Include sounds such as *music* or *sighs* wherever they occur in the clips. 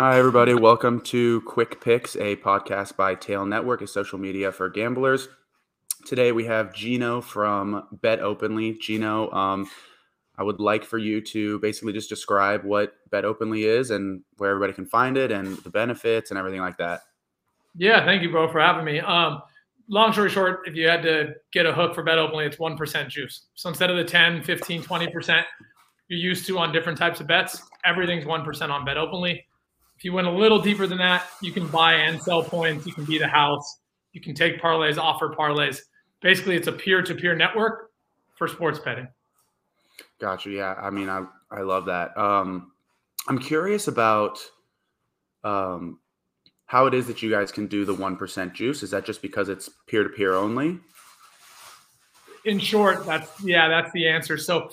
Hi, everybody. Welcome to Quick Picks, a podcast by Tail Network, a social media for gamblers. Today we have Gino from Bet Openly. Gino, um, I would like for you to basically just describe what Bet Openly is and where everybody can find it and the benefits and everything like that. Yeah, thank you, bro, for having me. Um, long story short, if you had to get a hook for Bet Openly, it's 1% juice. So instead of the 10, 15, 20% you're used to on different types of bets, everything's 1% on Bet Openly. If you went a little deeper than that, you can buy and sell points. You can be the house. You can take parlays, offer parlays. Basically, it's a peer-to-peer network for sports betting. Gotcha. Yeah. I mean, I, I love that. Um, I'm curious about um, how it is that you guys can do the 1% juice. Is that just because it's peer-to-peer only? In short, that's yeah, that's the answer. So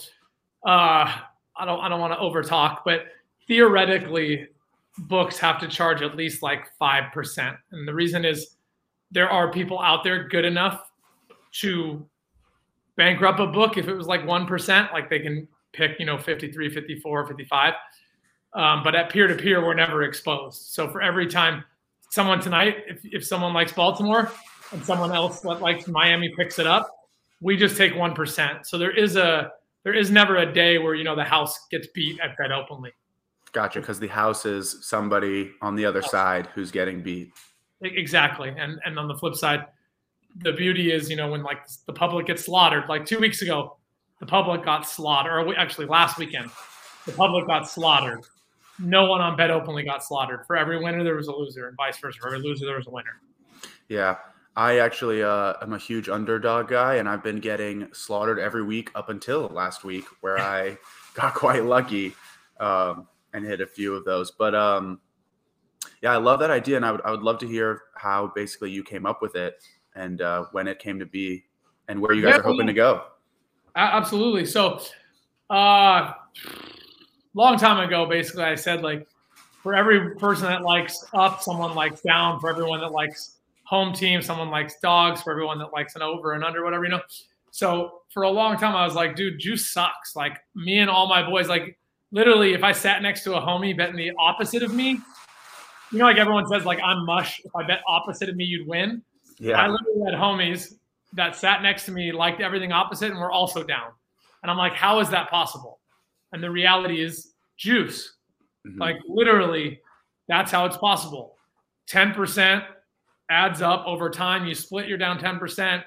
uh, I don't I don't want to overtalk, but theoretically, books have to charge at least like 5%. And the reason is there are people out there good enough to bankrupt a book if it was like 1%, like they can pick, you know, 53, 54, 55. Um, but at peer to peer, we're never exposed. So for every time someone tonight, if, if someone likes Baltimore and someone else that likes Miami picks it up, we just take 1%. So there is a, there is never a day where, you know, the house gets beat at Bet Openly. Gotcha, because the house is somebody on the other side who's getting beat. Exactly, and and on the flip side, the beauty is you know when like the public gets slaughtered. Like two weeks ago, the public got slaughtered, or actually last weekend, the public got slaughtered. No one on Bet Openly got slaughtered. For every winner, there was a loser, and vice versa. For every loser, there was a winner. Yeah, I actually uh, am a huge underdog guy, and I've been getting slaughtered every week up until last week, where *laughs* I got quite lucky. Um, and hit a few of those. But um, yeah, I love that idea, and I would I would love to hear how basically you came up with it and uh, when it came to be, and where you guys yeah, are hoping to go. Absolutely. So, uh, long time ago, basically, I said like, for every person that likes up, someone likes down. For everyone that likes home team, someone likes dogs. For everyone that likes an over and under, whatever you know. So for a long time, I was like, dude, juice sucks. Like me and all my boys, like literally, if I sat next to a homie betting the opposite of me, you know, like everyone says, like I'm mush. If I bet opposite of me, you'd win. Yeah. I literally had homies that sat next to me, liked everything opposite, and were also down. And I'm like, how is that possible? And the reality is juice. Mm-hmm. Like literally, that's how it's possible. 10% adds up over time. You split, you're down 10%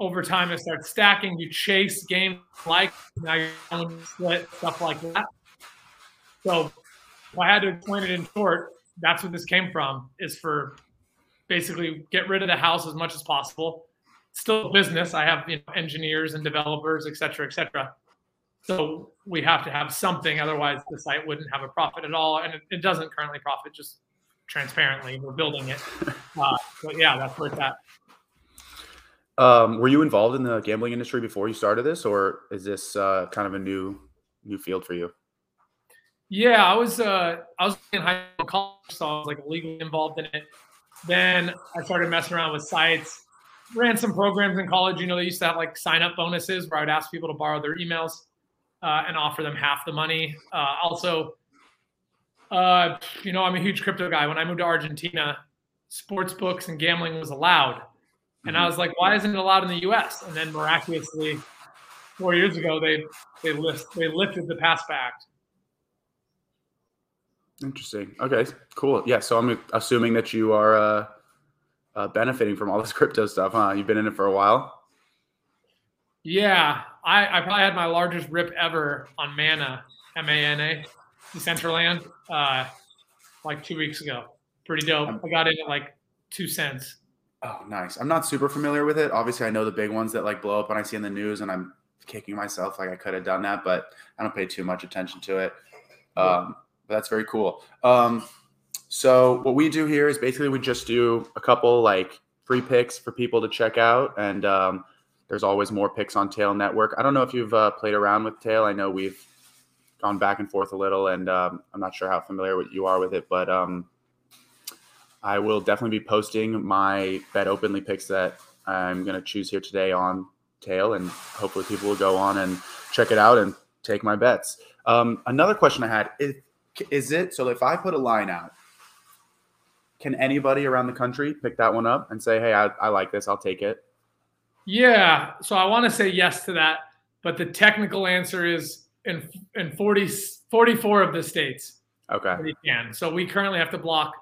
over time it starts stacking. You chase game like now you're split stuff like that. So if I had to explain it in short, that's what this came from. Is for basically get rid of the house as much as possible. Still business. I have you know, engineers and developers, et cetera, et cetera. So we have to have something, otherwise the site wouldn't have a profit at all, and it, it doesn't currently profit. Just transparently, we're building it. *laughs* Uh, but yeah, that's where it's at. Um, were you involved in the gambling industry before you started this, or is this uh, kind of a new new field for you? Yeah, I was uh, I was in high school, college, so I was like legally involved in it. Then I started messing around with sites, ran some programs in college. You know, they used to have like sign up bonuses where I would ask people to borrow their emails uh, and offer them half the money. Uh, also, uh, you know, I'm a huge crypto guy. When I moved to Argentina, sports books and gambling was allowed. And I was like, why isn't it allowed in the U.S.? And then miraculously, four years ago, they they list they lifted the PASPA Act. Interesting. Okay, cool. Yeah, so I'm assuming that you are uh, uh, benefiting from all this *laughs* crypto stuff, huh? You've been in it for a while. Yeah, I, I probably had my largest rip ever on Mana, M A N A, Decentraland, uh, like two weeks ago. Pretty dope. I got in at like two cents. Oh, nice. I'm not super familiar with it. Obviously, I know the big ones that like blow up when I see in the news, and I'm kicking myself like I could have done that, but I don't pay too much attention to it. Um, but that's very cool. Um, so what we do here is basically we just do a couple like free picks for people to check out, and um, there's always more picks on Tail Network. I don't know if you've uh, played around with Tail. I know we've gone back and forth a little, and um, I'm not sure how familiar you are with it, but um, I will definitely be posting my bet openly picks that I'm going to choose here today on Tail, and hopefully people will go on and check it out and take my bets. Um, another question I had: if is it so if I put a line out, can anybody around the country pick that one up and say, "Hey, I, I like this. I'll take it." Yeah. So I want to say yes to that, but the technical answer is in in 40, 44 of the states. Okay. We can. So we currently have to block.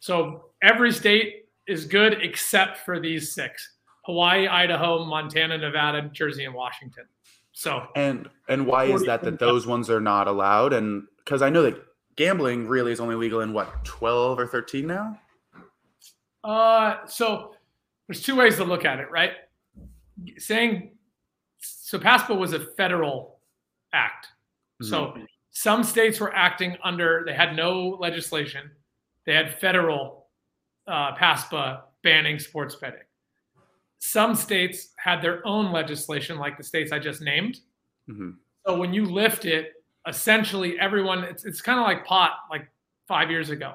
So every state is good except for these six: Hawaii, Idaho, Montana, Nevada, Jersey, and Washington. So and and why is that that those ones are not allowed? And because I know that gambling really is only legal in what 12 or 13 now. Uh, so there's two ways to look at it, right? Saying so PASPA was a federal act. Mm-hmm. So some states were acting under, they had no legislation. They had federal uh, PASPA banning sports betting. Some states had their own legislation, like the states I just named. Mm-hmm. So when you lift it, essentially everyone, it's, it's kind of like pot, like five years ago.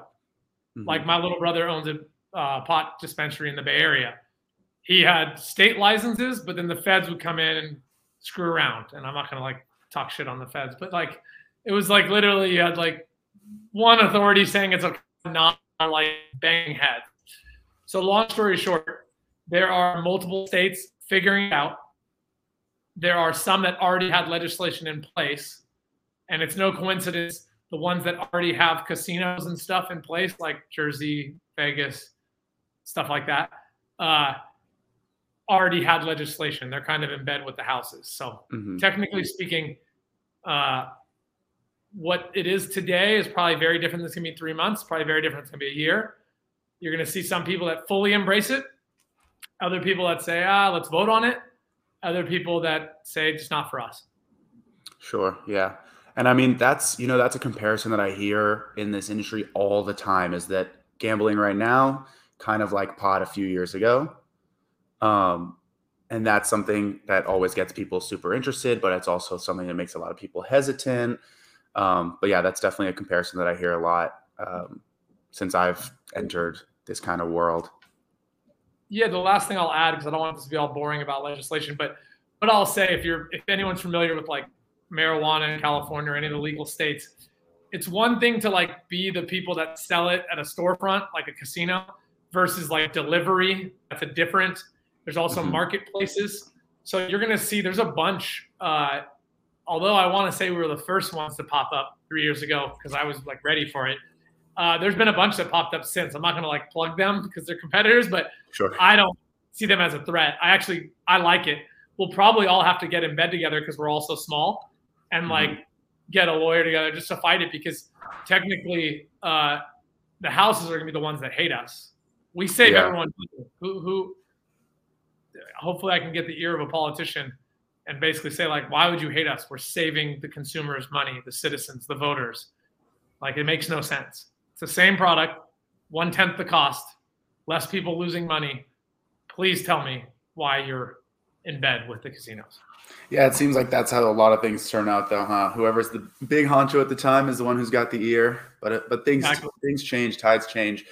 Mm-hmm. Like my little brother owns a uh, pot dispensary in the Bay Area. He had state licenses, but then the feds would come in and screw around. And I'm not going to like talk shit on the feds, but like it was like literally you had like one authority saying it's a not like bang head. So long story short, there are multiple states figuring it out. There are some that already had legislation in place, and it's no coincidence the ones that already have casinos and stuff in place, like Jersey, Vegas, stuff like that, uh, already had legislation. They're kind of in bed with the houses. So mm-hmm. technically speaking, uh, what it is today is probably very different it's gonna be three months, probably very different it's gonna be a year. You're gonna see some people that fully embrace it, other people that say, ah, let's vote on it, other people that say it's not for us. Sure. Yeah. And I mean, that's, you know, that's a comparison that I hear in this industry all the time is that gambling right now, kind of like pot a few years ago. Um, and that's something that always gets people super interested, but it's also something that makes a lot of people hesitant. Um, but yeah, that's definitely a comparison that I hear a lot um, since I've entered this kind of world. Yeah, the last thing I'll add because I don't want this to be all boring about legislation, but but I'll say if you're if anyone's familiar with like marijuana in California or any of the legal states, it's one thing to like be the people that sell it at a storefront like a casino versus like delivery. That's a different. There's also mm-hmm. marketplaces. So you're going to see there's a bunch. Uh, although I want to say we were the first ones to pop up three years ago because I was like ready for it. Uh, there's been a bunch that popped up since. I'm not going to like plug them because they're competitors, but sure. I don't see them as a threat. I actually I like it. We'll probably all have to get in bed together because we're all so small, and mm-hmm. like get a lawyer together just to fight it because technically uh, the houses are going to be the ones that hate us. We save yeah. everyone who who. Hopefully, I can get the ear of a politician and basically say like, why would you hate us? We're saving the consumers money, the citizens, the voters. Like it makes no sense. It's the same product, one tenth the cost, less people losing money. Please tell me why you're in bed with the casinos. Yeah, it seems like that's how a lot of things turn out, though, huh? Whoever's the big honcho at the time is the one who's got the ear. But but things exactly. things change, tides change.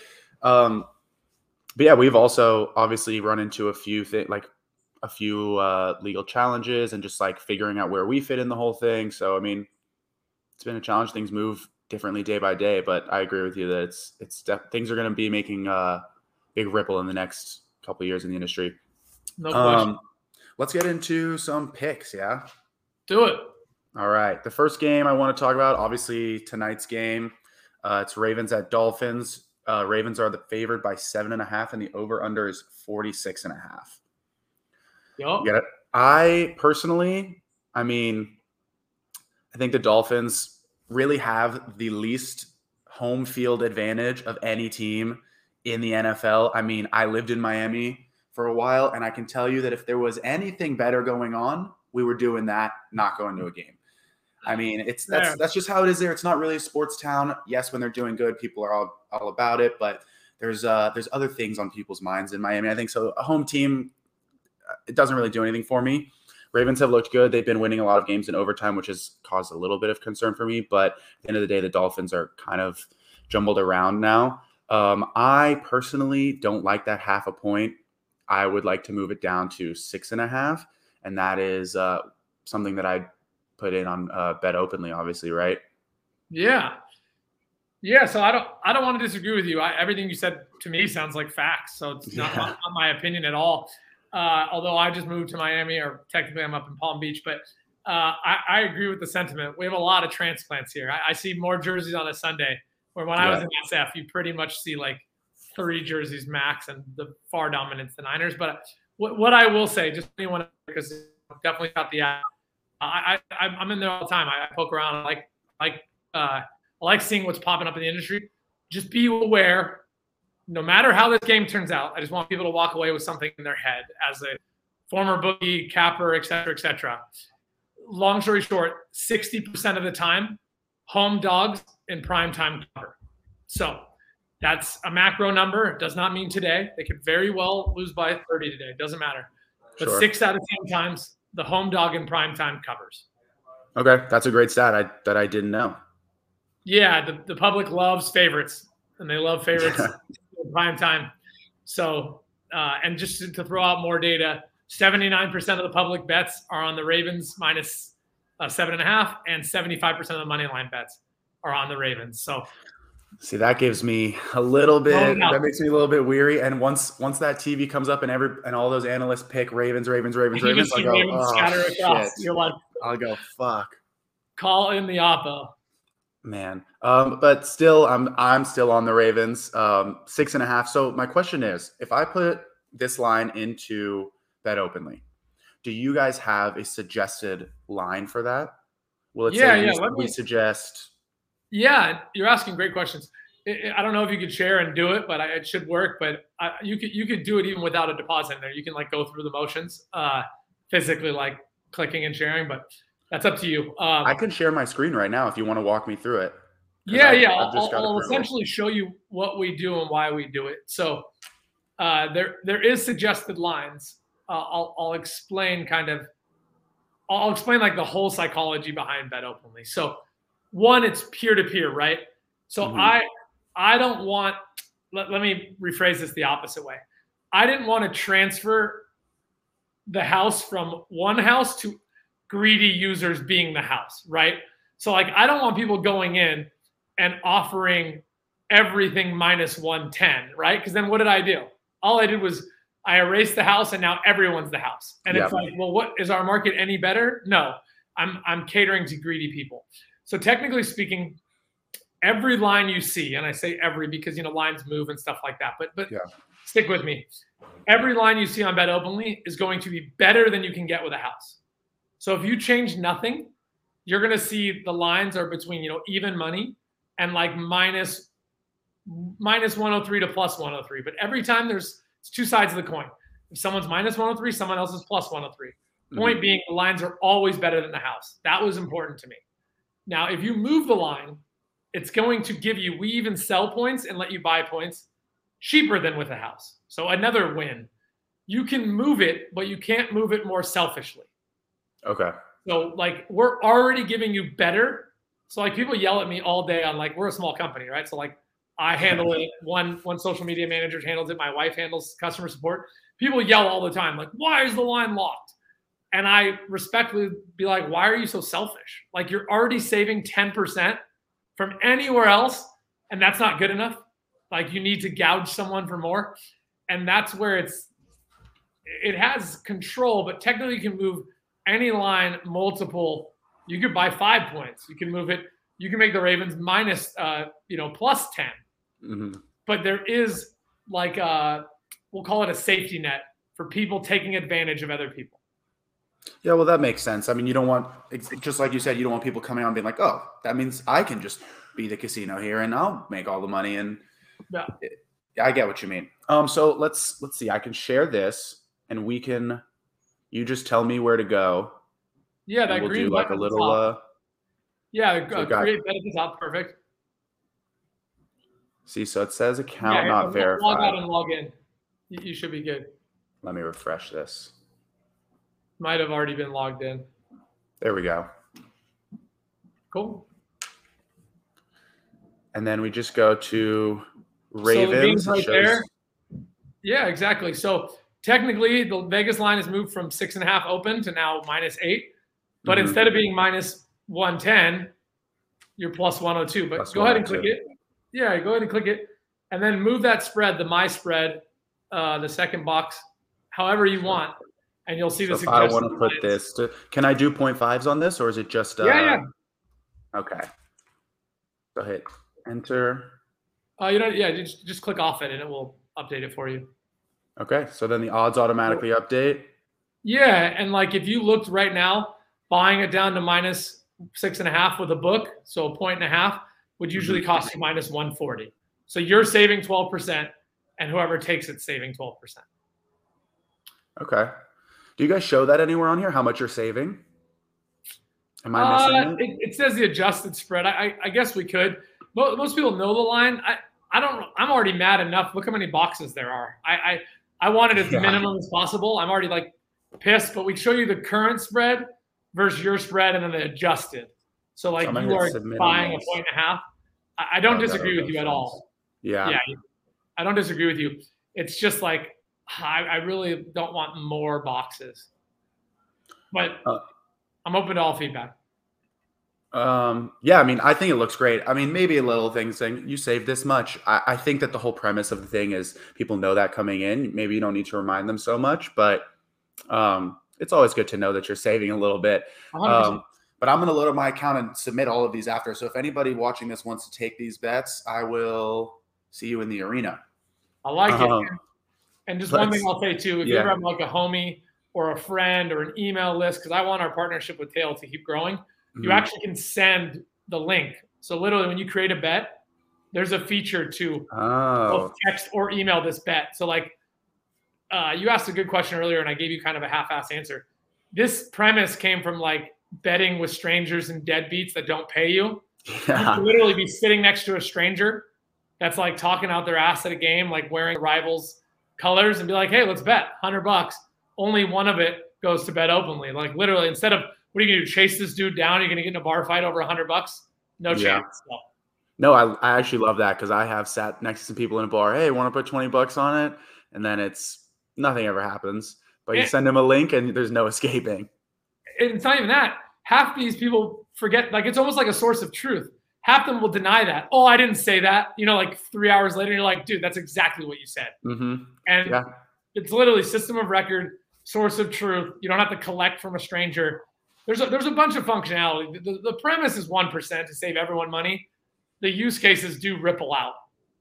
Um, but yeah, we've also obviously run into a few things like a few uh, legal challenges and just like figuring out where we fit in the whole thing. So I mean, it's been a challenge. Things move differently day by day, but I agree with you that it's it's things are going to be making a big ripple in the next couple years in the industry. No question. Um, let's get into some picks. Yeah, do it. All right. The first game I want to talk about, obviously tonight's game. Uh, it's Ravens at Dolphins. Uh, Ravens are the favored by seven and a half, and the over under is 46 and a half. Yep. Yeah. I personally, I mean, I think the Dolphins really have the least home field advantage of any team in the NFL. I mean, I lived in Miami for a while, and I can tell you that if there was anything better going on, we were doing that, not going to a game. I mean, it's that's that's just how it is there. It's not really a sports town. Yes, when they're doing good, people are all all about it, but there's uh there's other things on people's minds in Miami. I think so. A home team it doesn't really do anything for me. Ravens have looked good. They've been winning a lot of games in overtime, which has caused a little bit of concern for me. But at the end of the day, the Dolphins are kind of jumbled around now. Um, I personally don't like that half a point. I would like to move it down to six and a half, and that is uh, something that I put in on uh, bet openly, obviously, right? Yeah, Yeah, so I don't I don't want to disagree with you. I, everything you said to me sounds like facts, so it's not, *laughs* Yeah. not, not my opinion at all. Uh, although I just moved to Miami, or technically I'm up in Palm Beach, but uh, I, I agree with the sentiment. We have a lot of transplants here. I, I see more jerseys on a Sunday, where when I was in SF, you pretty much see like three jerseys max, and the far dominance the Niners. But what, what I will say, just anyone because definitely got the app. I, I I'm in there all the time. I, I poke around. I like like uh, I like seeing what's popping up in the industry. Just be aware, no matter how this game turns out. I just want people to walk away with something in their head as a former bookie, capper, et cetera, et cetera. Long story short, 60% of the time, home dogs in prime time cover. So that's a macro number. It does not mean today. They could very well lose by 30 today. It doesn't matter. But Sure. six out of 10 times, the home dog in prime time covers. Okay, that's a great stat I, that I didn't know. Yeah, the, the public loves favorites, and they love favorites *laughs* prime time. So, uh, and just to, to throw out more data, 79% of the public bets are on the Ravens minus, uh, seven and a half, and 75% of the money line bets are on the Ravens. So, See, that gives me a little bit. no. That makes me a little bit weary. And once once that TV comes up and every and all those analysts pick Ravens, Ravens, Ravens, Ravens, I see go, Ravens oh, scatter across. shit. You're like, I'll go, fuck, call in the oppo. Man. Um, but still, I'm I'm still on the Ravens. Um, six and a half. So my question is, if I put this line into bet openly, do you guys have a suggested line for that? Will it Yeah, say yeah, we, me- suggest? Yeah, you're asking great questions. I don't know if you could share and do it, but I, it should work. But I, you could you could do it even without a deposit in there. You can like go through the motions, uh, physically like clicking and sharing. But that's up to you. Um, I can share my screen right now if you want to walk me through it. yeah, I- yeah. I've I'll, I'll, essentially show you what we do and why we do it. So uh, there there is suggested lines. Uh, I'll I'll explain kind of. I'll explain like the whole psychology behind bet openly. So one, it's peer to peer, right? So Mhm. I I don't want. Let, let me rephrase this the opposite way. I didn't want to transfer the house from one house to greedy users being the house, right? So like I don't want people going in and offering everything minus 110, right? Because then what did I do? All I did was I erased the house and now everyone's the house. And it's like, well, what is our market any better? No. I'm I'm catering to greedy people. So technically speaking, every line you see, and I say every because you know lines move and stuff like that, but but Yeah. stick with me. Every line you see on Bet Openly is going to be better than you can get with a house. So if you change nothing, you're going to see the lines are between you know even money and like minus minus 103 to plus 103. But every time there's it's two sides of the coin. If someone's minus 103, someone else is plus 103. Mm-hmm. Point being, the lines are always better than the house. That was important to me. Now, if you move the line, it's going to give you, we even sell points and let you buy points cheaper than with a house. So another win. You can move it, but you can't move it more selfishly. Okay. So like we're already giving you better. So like people yell at me all day on like we're a small company, right? So like I handle it. One one social media manager handles it. My wife handles customer support. People yell all the time, like, why is the line locked? And I respectfully be like, why are you so selfish? Like you're already saving 10% from anywhere else, and that's not good enough. Like you need to gouge someone for more. And that's where it's it has control, but technically you can move any line multiple. You could buy five points. You can move it. You can make the Ravens minus, uh, you know, plus ten. hmm But there is like a, we'll call it a safety net for people taking advantage of other people. Yeah, well, that makes sense. I mean, you don't want, just like you said, you don't want people coming on being like, oh, that means I can just be the casino here and I'll make all the money. And Yeah. Yeah, I get what you mean. Um, so let's let's see. I can share this, and we can. You just tell me where to go. Yeah, that we'll green do like a button at the little. top. Uh, yeah, so uh, create at the top. Perfect. see, so it says account yeah, not verified. Log out and log in. You, you should be good. Let me refresh this. Might have already been logged in. There we go. Cool. And then we just go to Ravens. It right shows- there. Yeah, exactly. So technically, the Vegas line has moved from six and a half open to now minus eight. But Mhm. instead of being minus 110, you're plus 102. But Plus go ahead and click it. Yeah, go ahead and click it, and then move that spread, the my spread, uh, the second box, however you want, and you'll see So the if I want to put lines. this, to, can I do point fives on this, or is it just? Uh, Yeah, yeah. Okay. So hit enter. Uh, you know, yeah, just just click off it, and it will update it for you. Okay, so then the odds automatically update. Yeah, and like if you looked right now, buying it down to minus six and a half with a book, so a point and a half, would usually cost you minus 140. So you're saving 12%, and whoever takes it's saving 12%. Okay. Do you guys show that anywhere on here? How much you're saving? Am I missing Uh, it? it, it says the adjusted spread. I, I, I guess we could. Most, most people know the line. I, I don't. I'm already mad enough. Look how many boxes there are. I I, I want it as *laughs* Yeah. minimum as possible. I'm already like pissed. But we show you the current spread versus your spread, and then the adjusted. So like you are buying a point and a half. I, I don't Oh, disagree with you at all. Yeah. Yeah, I don't disagree with you. It's just like I, I really don't want more boxes. But Uh, I'm open to all feedback. Um, yeah, I mean, I think it looks great. I mean, maybe a little thing saying you saved this much. I, I think that the whole premise of the thing is people know that coming in. Maybe you don't need to remind them so much, but um, it's always good to know that you're saving a little bit. Um, but I'm going to load up my account and submit all of these after. So if anybody watching this wants to take these bets, I will see you in the arena. I like Um, it. And just one thing I'll say too, if you yeah. ever have like a homie or a friend or an email list, because I want our partnership with Tail to keep growing, you Mhm. actually can send the link. So literally when you create a bet, there's a feature to Oh, both text or email this bet. So like uh, you asked a good question earlier and I gave you kind of a half-ass answer. This premise came from like betting with strangers and deadbeats that don't pay you. You yeah. could literally be sitting next to a stranger that's like talking out their ass at a game, like wearing rivals colors, and be like, "Hey, let's bet hundred bucks." Only one of it goes to bet openly. Like literally, instead of what are you gonna do? Chase this dude down? You're gonna get in a bar fight over hundred bucks? No chance. So, No, I, I actually love that because I have sat next to some people in a bar. Hey, want to put 20 bucks on it? And then it's nothing ever happens. But you Yeah. send them a link and there's no *laughs* escaping. and it's not even that. Half these people forget. Like it's almost like a source of truth. Half them will deny that. Oh, I didn't say that. You know, like three hours later, you're like, dude, that's exactly what you said. hmm And Yeah. it's literally system of record, source of truth. You don't have to collect from a stranger. There's a, there's a bunch of functionality. The, the premise is one percent to save everyone money. The use cases do ripple out,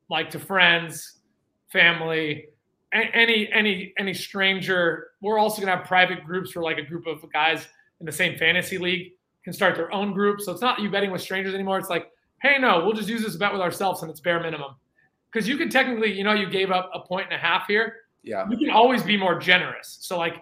like to friends, family, any any any stranger. We're also gonna have private groups for like a group of guys in the same fantasy league can start their own group. So it's not you betting with strangers anymore. It's like, hey, no, we'll just use this bet with ourselves and it's bare minimum. Because you can technically, you know, you gave up a point and a half here Yeah. you can always be more generous. So like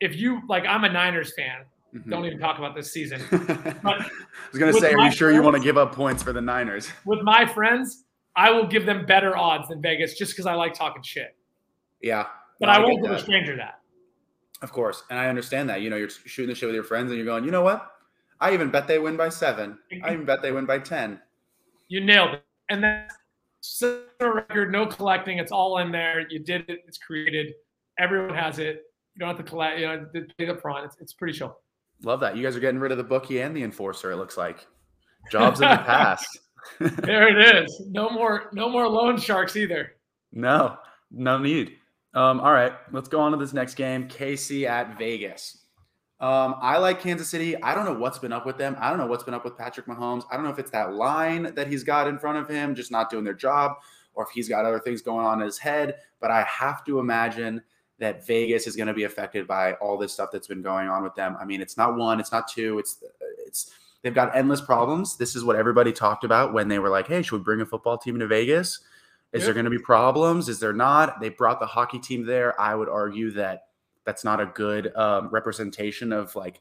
if you like I'm a Niners fan. Mhm. Don't even talk about this season. *laughs* I was going to say, are you sure you want to give up points for the Niners? *laughs* With my friends, I will give them better odds than Vegas just because I like talking shit. Yeah. But No, I won't give a stranger that. Of course. And I understand that. You know, you're shooting the shit with your friends and you're going, you know what? I even bet they win by seven. I even bet they win by 10. You nailed it. And set a record, no collecting. It's all in there. You did it. It's created. Everyone has it. You don't have to collect. You know, pay up front. It's, it's pretty chill. Love that. You guys are getting rid of the bookie and the enforcer, it looks like. Jobs in the *laughs* past. *laughs* There it is. No more, no more loan sharks either. No, no need. Um, all right, let's go on to this next game. KC at Vegas. Um, I like Kansas City. I don't know what's been up with them. I don't know what's been up with Patrick Mahomes. I don't know if it's that line that he's got in front of him, just not doing their job, or if he's got other things going on in his head. But I have to imagine that Vegas is going to be affected by all this stuff that's been going on with them. I mean, it's not one, it's not two, it's it's they've got endless problems. This is what everybody talked about when they were like, "Hey, should we bring a football team to Vegas?" Is Yeah. there going to be problems? Is there not? They brought the hockey team there. I would argue that that's not a good um, representation of like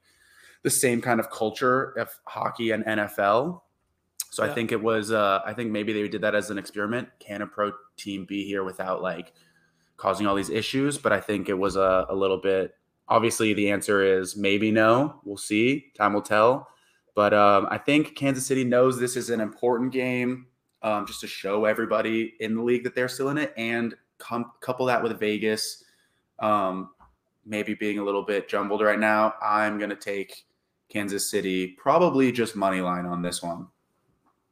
the same kind of culture of hockey and NFL. So I think it was. Uh, I think maybe they did that as an experiment. Can a pro team be here without like causing all these issues? But I think it was a, a little bit. Obviously, the answer is maybe no. We'll see. Time will tell. But um, I think Kansas City knows this is an important game um, just to show everybody in the league that they're still in it, and com- couple that with Vegas um, maybe being a little bit jumbled right now. I'm going to take Kansas City, probably just money line on this one.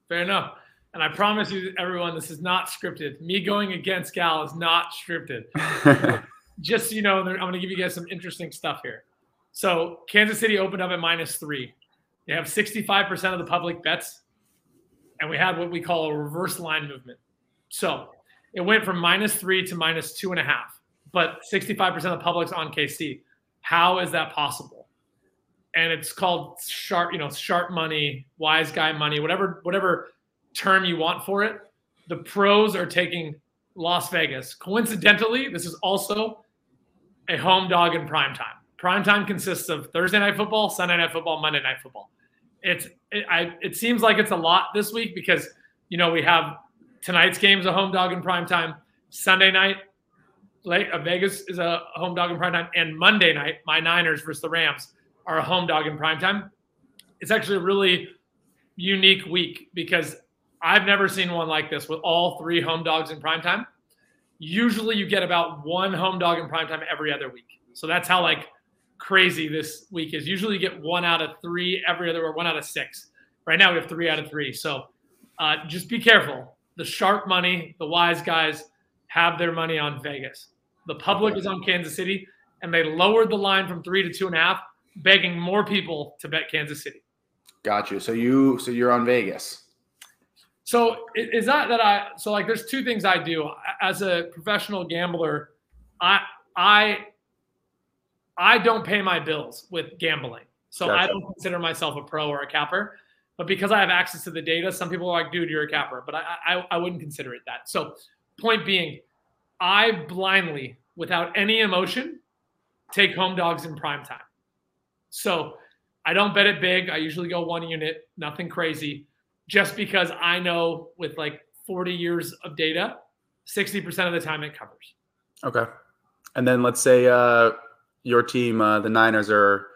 Fair enough. And I promise you, everyone, this is not scripted. Me going against Gal is not scripted. *laughs* Just so you know, I'm going to give you guys some interesting stuff here. So Kansas City opened up at minus three. They have 65% of the public bets, and we had what we call a reverse line movement. So it went from minus three to minus two and a half, but 65% of the public's on KC. How is that possible? And it's called sharp, you know, sharp money, wise guy money, whatever, whatever term you want for it. The pros are taking Las Vegas. Coincidentally, this is also a home dog in prime time. Prime time consists of Thursday night football, Sunday night football, Monday night football. It's it, I, it seems like it's a lot this week because you know we have tonight's game is a home dog in prime time. Sunday night, late uh, Vegas is a home dog in prime time, and Monday night, my Niners versus the Rams are a home dog in prime time. It's actually a really unique week because I've never seen one like this with all three home dogs in prime time. Usually, you get about one home dog in prime time every other week. So that's how like crazy this week is. Usually, you get one out of three every other, or one out of six. Right now, we have three out of three. So uh, just be careful the sharp money, the wise guys have their money on Vegas. The public is on Kansas City, and they lowered the line from three to two and a half, begging more people to bet Kansas City. Got you. So you so you're on Vegas. So is that that I so like there's two things I do as a professional gambler. I I I don't pay my bills with gambling. So gotcha. I don't consider myself a pro or a capper. But because I have access to the data, some people are like, dude, you're a capper. But I, I, I wouldn't consider it that. So, point being, I blindly, without any emotion, take home dogs in prime time. So, I don't bet it big. I usually go one unit, nothing crazy, just because I know with like 40 years of data, 60% of the time it covers. Okay. And then let's say uh, your team, uh, the Niners, are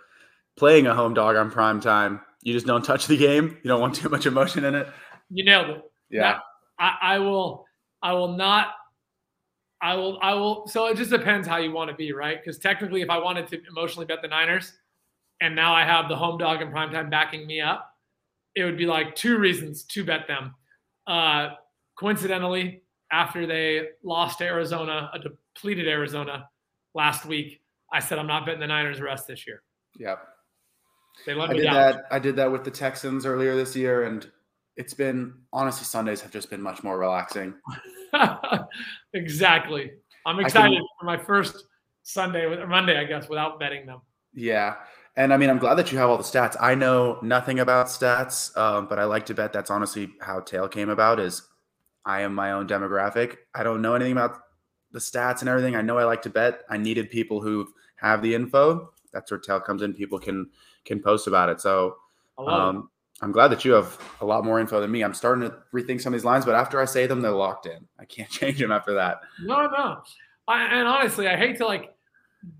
playing a home dog on prime time you just don't touch the game. You don't want too much emotion in it. You nailed it. Yeah. Now, I, I will. I will not. I will. I will. So it just depends how you want to be, right? Because technically, if I wanted to emotionally bet the Niners, and now I have the home dog in primetime backing me up, it would be like two reasons to bet them. Uh, coincidentally, after they lost to Arizona, a depleted Arizona last week, I said I'm not betting the Niners rest this year. Yep. They let I me did down. that. I did that with the Texans earlier this year, and it's been honestly Sundays have just been much more relaxing. *laughs* exactly. I'm excited can, for my first Sunday or Monday, I guess, without betting them. Yeah. And I mean, I'm glad that you have all the stats. I know nothing about stats, um, but I like to bet that's honestly how Tail came about. Is I am my own demographic. I don't know anything about the stats and everything. I know I like to bet. I needed people who have the info. That's where Tail comes in. People can can post about it. So um, I'm glad that you have a lot more info than me. I'm starting to rethink some of these lines, but after I say them, they're locked in. I can't *laughs* change them after that. No, no. I, and honestly, I hate to like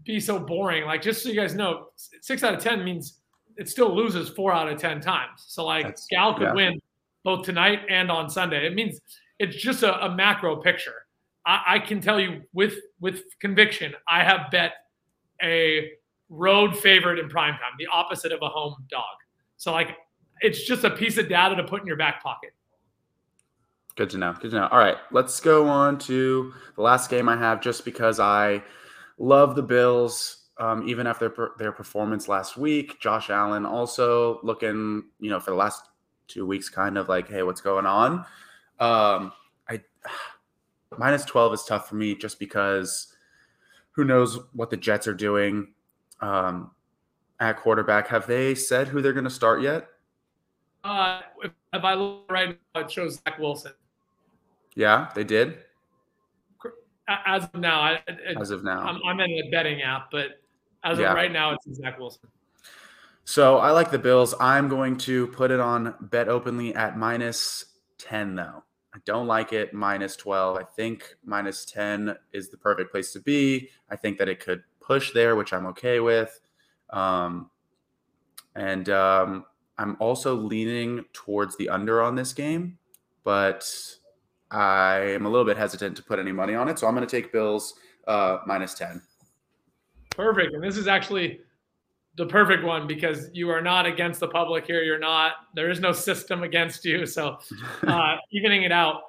be so boring. Like, just so you guys know, six out of 10 means it still loses four out of 10 times. So, like, That's, Gal could yeah. win both tonight and on Sunday. It means it's just a, a macro picture. I, I can tell you with with conviction, I have bet a road favorite in prime time, the opposite of a home dog. So like it's just a piece of data to put in your back pocket. Good to know. Good to know. All right, let's go on to the last game I have just because I love the Bills. Um, even after their, their performance last week, Josh Allen also looking, you know, for the last two weeks, kind of like, hey, what's going on? Um, I *sighs* minus 12 is tough for me just because who knows what the Jets are doing um, at quarterback. Have they said who they're going to start yet? Uh, if, if, I look right now, it shows Zach Wilson. Yeah, they did. As of now, I, it, as of now, I'm, I'm, in a betting app, but as yeah. of right now, it's Zach Wilson. So I like the Bills. I'm going to put it on bet openly at minus 10, though. I don't like it minus 12. I think minus 10 is the perfect place to be. I think that it could push there, which I'm okay with. Um, and um, I'm also leaning towards the under on this game, but I am a little bit hesitant to put any money on it. So I'm going to take Bills uh, minus 10. Perfect. And this is actually the perfect one because you are not against the public here. You're not. There is no system against you. So *laughs* uh, evening it out.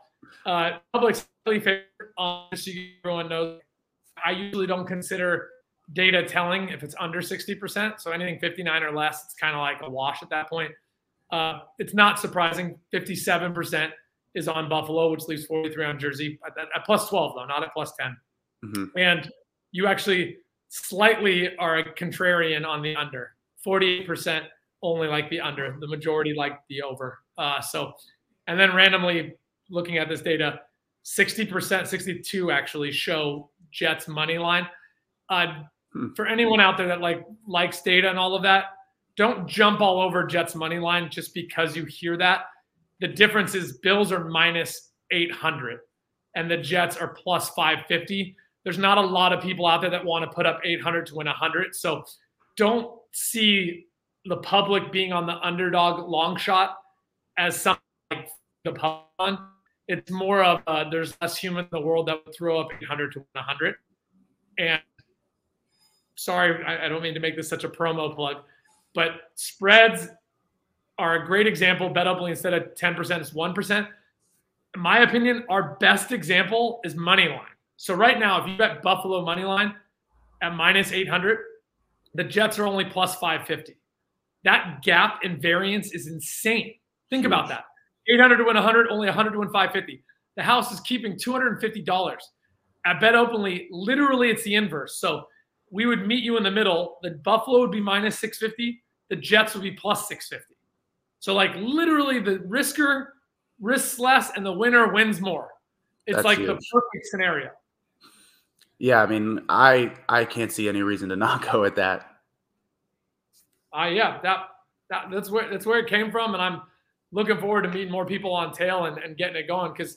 Uh, public's favorite. Honestly, everyone knows. I usually don't consider data telling if it's under 60%. So anything 59 or less, it's kind of like a wash at that point. Uh, it's not surprising. 57% is on Buffalo, which leaves 43 on Jersey at, at plus 12 though, not at plus 10. Mm-hmm. And you actually slightly are a contrarian on the under. 48% only like the under. The majority like the over. Uh, so, and then randomly looking at this data, 60%, 62 actually show Jets money line. Uh, hmm. For anyone out there that like likes data and all of that, don't jump all over Jets money line just because you hear that. The difference is Bills are minus 800 and the Jets are plus 550 there's not a lot of people out there that want to put up 800 to win 100. So don't see the public being on the underdog long shot as something like the public. It's more of uh, there's less human in the world that would throw up 800 to win 100. And sorry, I don't mean to make this such a promo plug, but spreads are a great example. Bet Openly instead of 10% is 1%. In my opinion, our best example is money line. So right now, if you bet Buffalo money line at minus 800, the Jets are only plus 550. That gap in variance is insane. Think about that. 800 to win 100, only 100 to win 550. The house is keeping $250. At Bet Openly, literally it's the inverse. So we would meet you in the middle. The Buffalo would be minus 650. The Jets would be plus 650. So like literally the risker risks less and the winner wins more. It's That's like huge. the perfect scenario. Yeah, I mean, I I can't see any reason to *laughs* not go at that. Uh yeah, that that that's where that's where it came from, and I'm looking forward to meeting more people on tail and, and getting it going because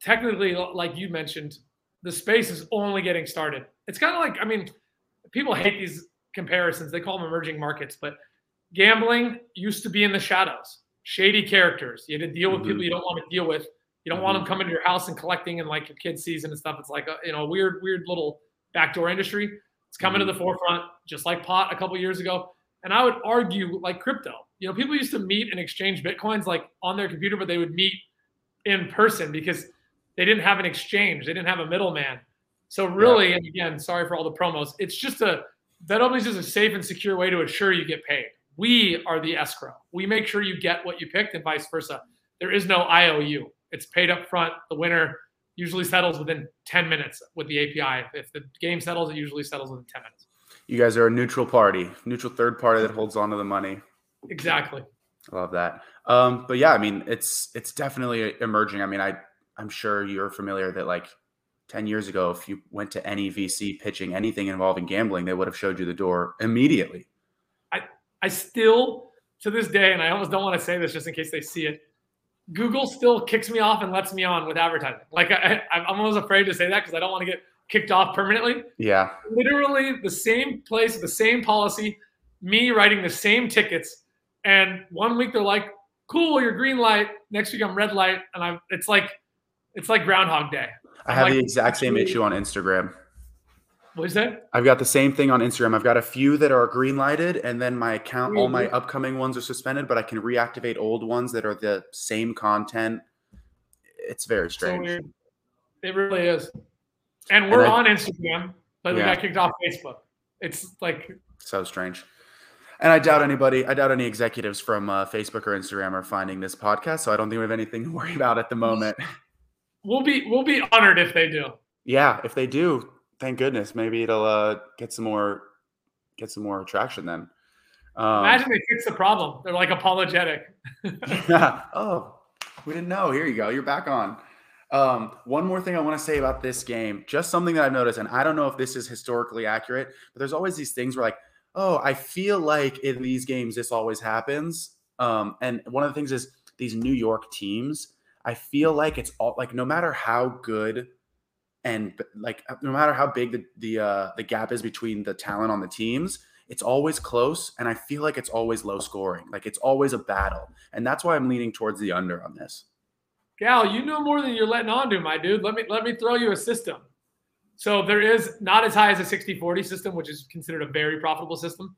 technically, like you mentioned, the space is only getting started. It's kind of like I mean, people hate these comparisons. They call them emerging markets, but gambling used to be in the shadows, shady characters. You had to deal with mm-hmm. people you don't want to deal with you don't mm-hmm. want them coming to your house and collecting and like your kids' season and stuff. It's like a you know weird, weird little backdoor industry. It's coming mm-hmm. to the forefront, just like pot a couple years ago. And I would argue like crypto. You know, people used to meet and exchange bitcoins like on their computer, but they would meet in person because they didn't have an exchange. They didn't have a middleman. So really, yeah. and again, sorry for all the promos. It's just a that always is a safe and secure way to assure you get paid. We are the escrow. We make sure you get what you picked and vice versa. There is no IOU. It's paid up front. The winner usually settles within 10 minutes with the API. If the game settles, it usually settles within 10 minutes. You guys are a neutral party, neutral third party that holds on to the money. Exactly. I love that. Um, but yeah, I mean, it's it's definitely emerging. I mean, I I'm sure you're familiar that like 10 years ago, if you went to any VC pitching anything involving gambling, they would have showed you the door immediately. I still to this day, and I almost don't want to say this just in case they see it. Google still kicks me off and lets me on with advertising. Like I, I'm almost afraid to say that because I don't want to get kicked off permanently. Yeah. Literally the same place, the same policy, me writing the same tickets. And one week they're like, cool, you're green light. Next week I'm red light. And I'm it's like it's like Groundhog Day. i have like, the exact same issue on Instagram. What is that? I've got the same thing on Instagram. I've got a few that are green lighted, and then my account, all my upcoming ones are suspended, but I can reactivate old ones that are the same content. It's very strange. So it really is. And we're and I, on Instagram, but yeah. we got kicked off Facebook. It's like so strange. And I doubt anybody, I doubt any executives from uh, Facebook or Instagram are finding this podcast. So I don't think we have anything to worry about at the moment. We'll be we'll be honored if they do. Yeah, if they do, thank goodness. Maybe it'll uh, get some more get some more traction then. Um, Imagine they fix the problem. They're like apologetic. *laughs* yeah. Oh, we didn't know. Here you go. You're back on. Um, one more thing I want to say about this game, just something that I've noticed, and I don't know if this is historically accurate, but there's always these things where like, oh, I feel like in these games this always happens. Um, and one of the things is these New York teams. I feel like it's all like no matter how good and like uh, no matter how big the the uh, the gap is between the talent on the teams, it's always close, and I feel like it's always low scoring. Like it's always a battle, and that's why I'm leaning towards the under on this. Gal, you know more than you're letting on to, my dude. Let me let me throw you a system. So there is not as high as a 60-40 system, which is considered a very profitable system.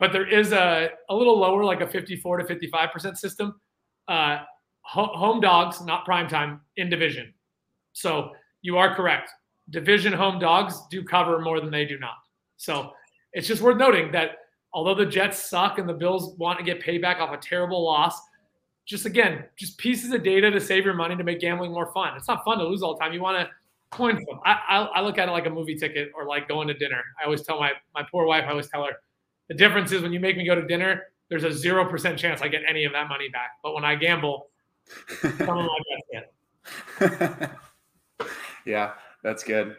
but there is a, a little lower, like a 54 to 55% system. Uh, ho- home dogs, not prime time, in division. So you are correct. Division home dogs do cover more than they do not. So it's just worth noting that although the Jets suck and the Bills want to get payback off a terrible loss, just again, just pieces of data to save your money to make gambling more fun. It's not fun to lose all the time. You want to coin flip. I, I, I look at it like a movie ticket or like going to dinner. I always tell my my poor wife, I always tell her, the difference is when you make me go to dinner, there's a zero percent chance I get any of that money back. But when I gamble, *laughs* some of my best *laughs* yeah, that's good.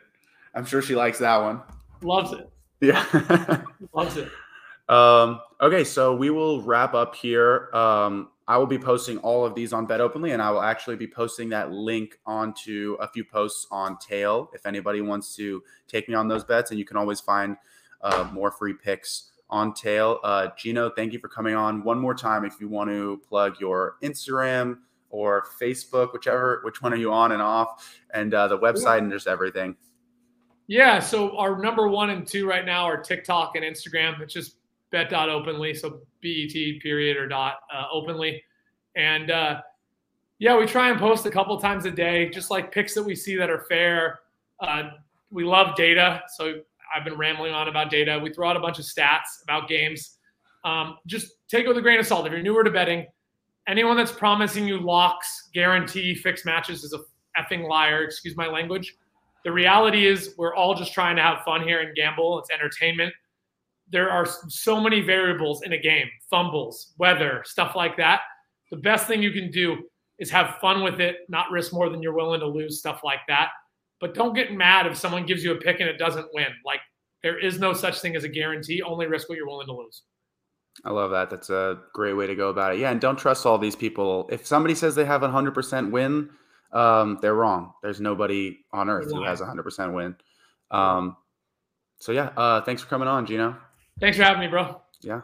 I'm sure she likes that one. Loves it. Yeah. *laughs* Loves it. Um, okay, so we will wrap up here. Um, I will be posting all of these on Bet Openly, and I will actually be posting that link onto a few posts on Tail if anybody wants to take me on those bets. And you can always find uh, more free picks on Tail. Uh, Gino, thank you for coming on one more time. If you want to plug your Instagram or Facebook, whichever, which one are you on and off, and uh, the website and just everything. Yeah, so our number one and two right now are TikTok and Instagram. It's just bet.openly. So BET period or dot uh, openly. And uh, yeah, we try and post a couple times a day, just like picks that we see that are fair. Uh, we love data. So I've been rambling on about data. We throw out a bunch of stats about games. Um, just take it with a grain of salt. If you're newer to betting, anyone that's promising you locks, guarantee, fixed matches is a effing liar. Excuse my language. The reality is, we're all just trying to have fun here and gamble. It's entertainment there are so many variables in a game fumbles, weather, stuff like that. The best thing you can do is have fun with it, not risk more than you're willing to lose, stuff like that. But don't get mad if someone gives you a pick and it doesn't win. Like, there is no such thing as a guarantee, only risk what you're willing to lose. I love that. That's a great way to go about it. Yeah, and don't trust all these people. If somebody says they have a 100% win, um, they're wrong. There's nobody on earth who has a 100% win. Um, so, yeah, uh, thanks for coming on, Gino. Thanks for having me, bro. Yeah.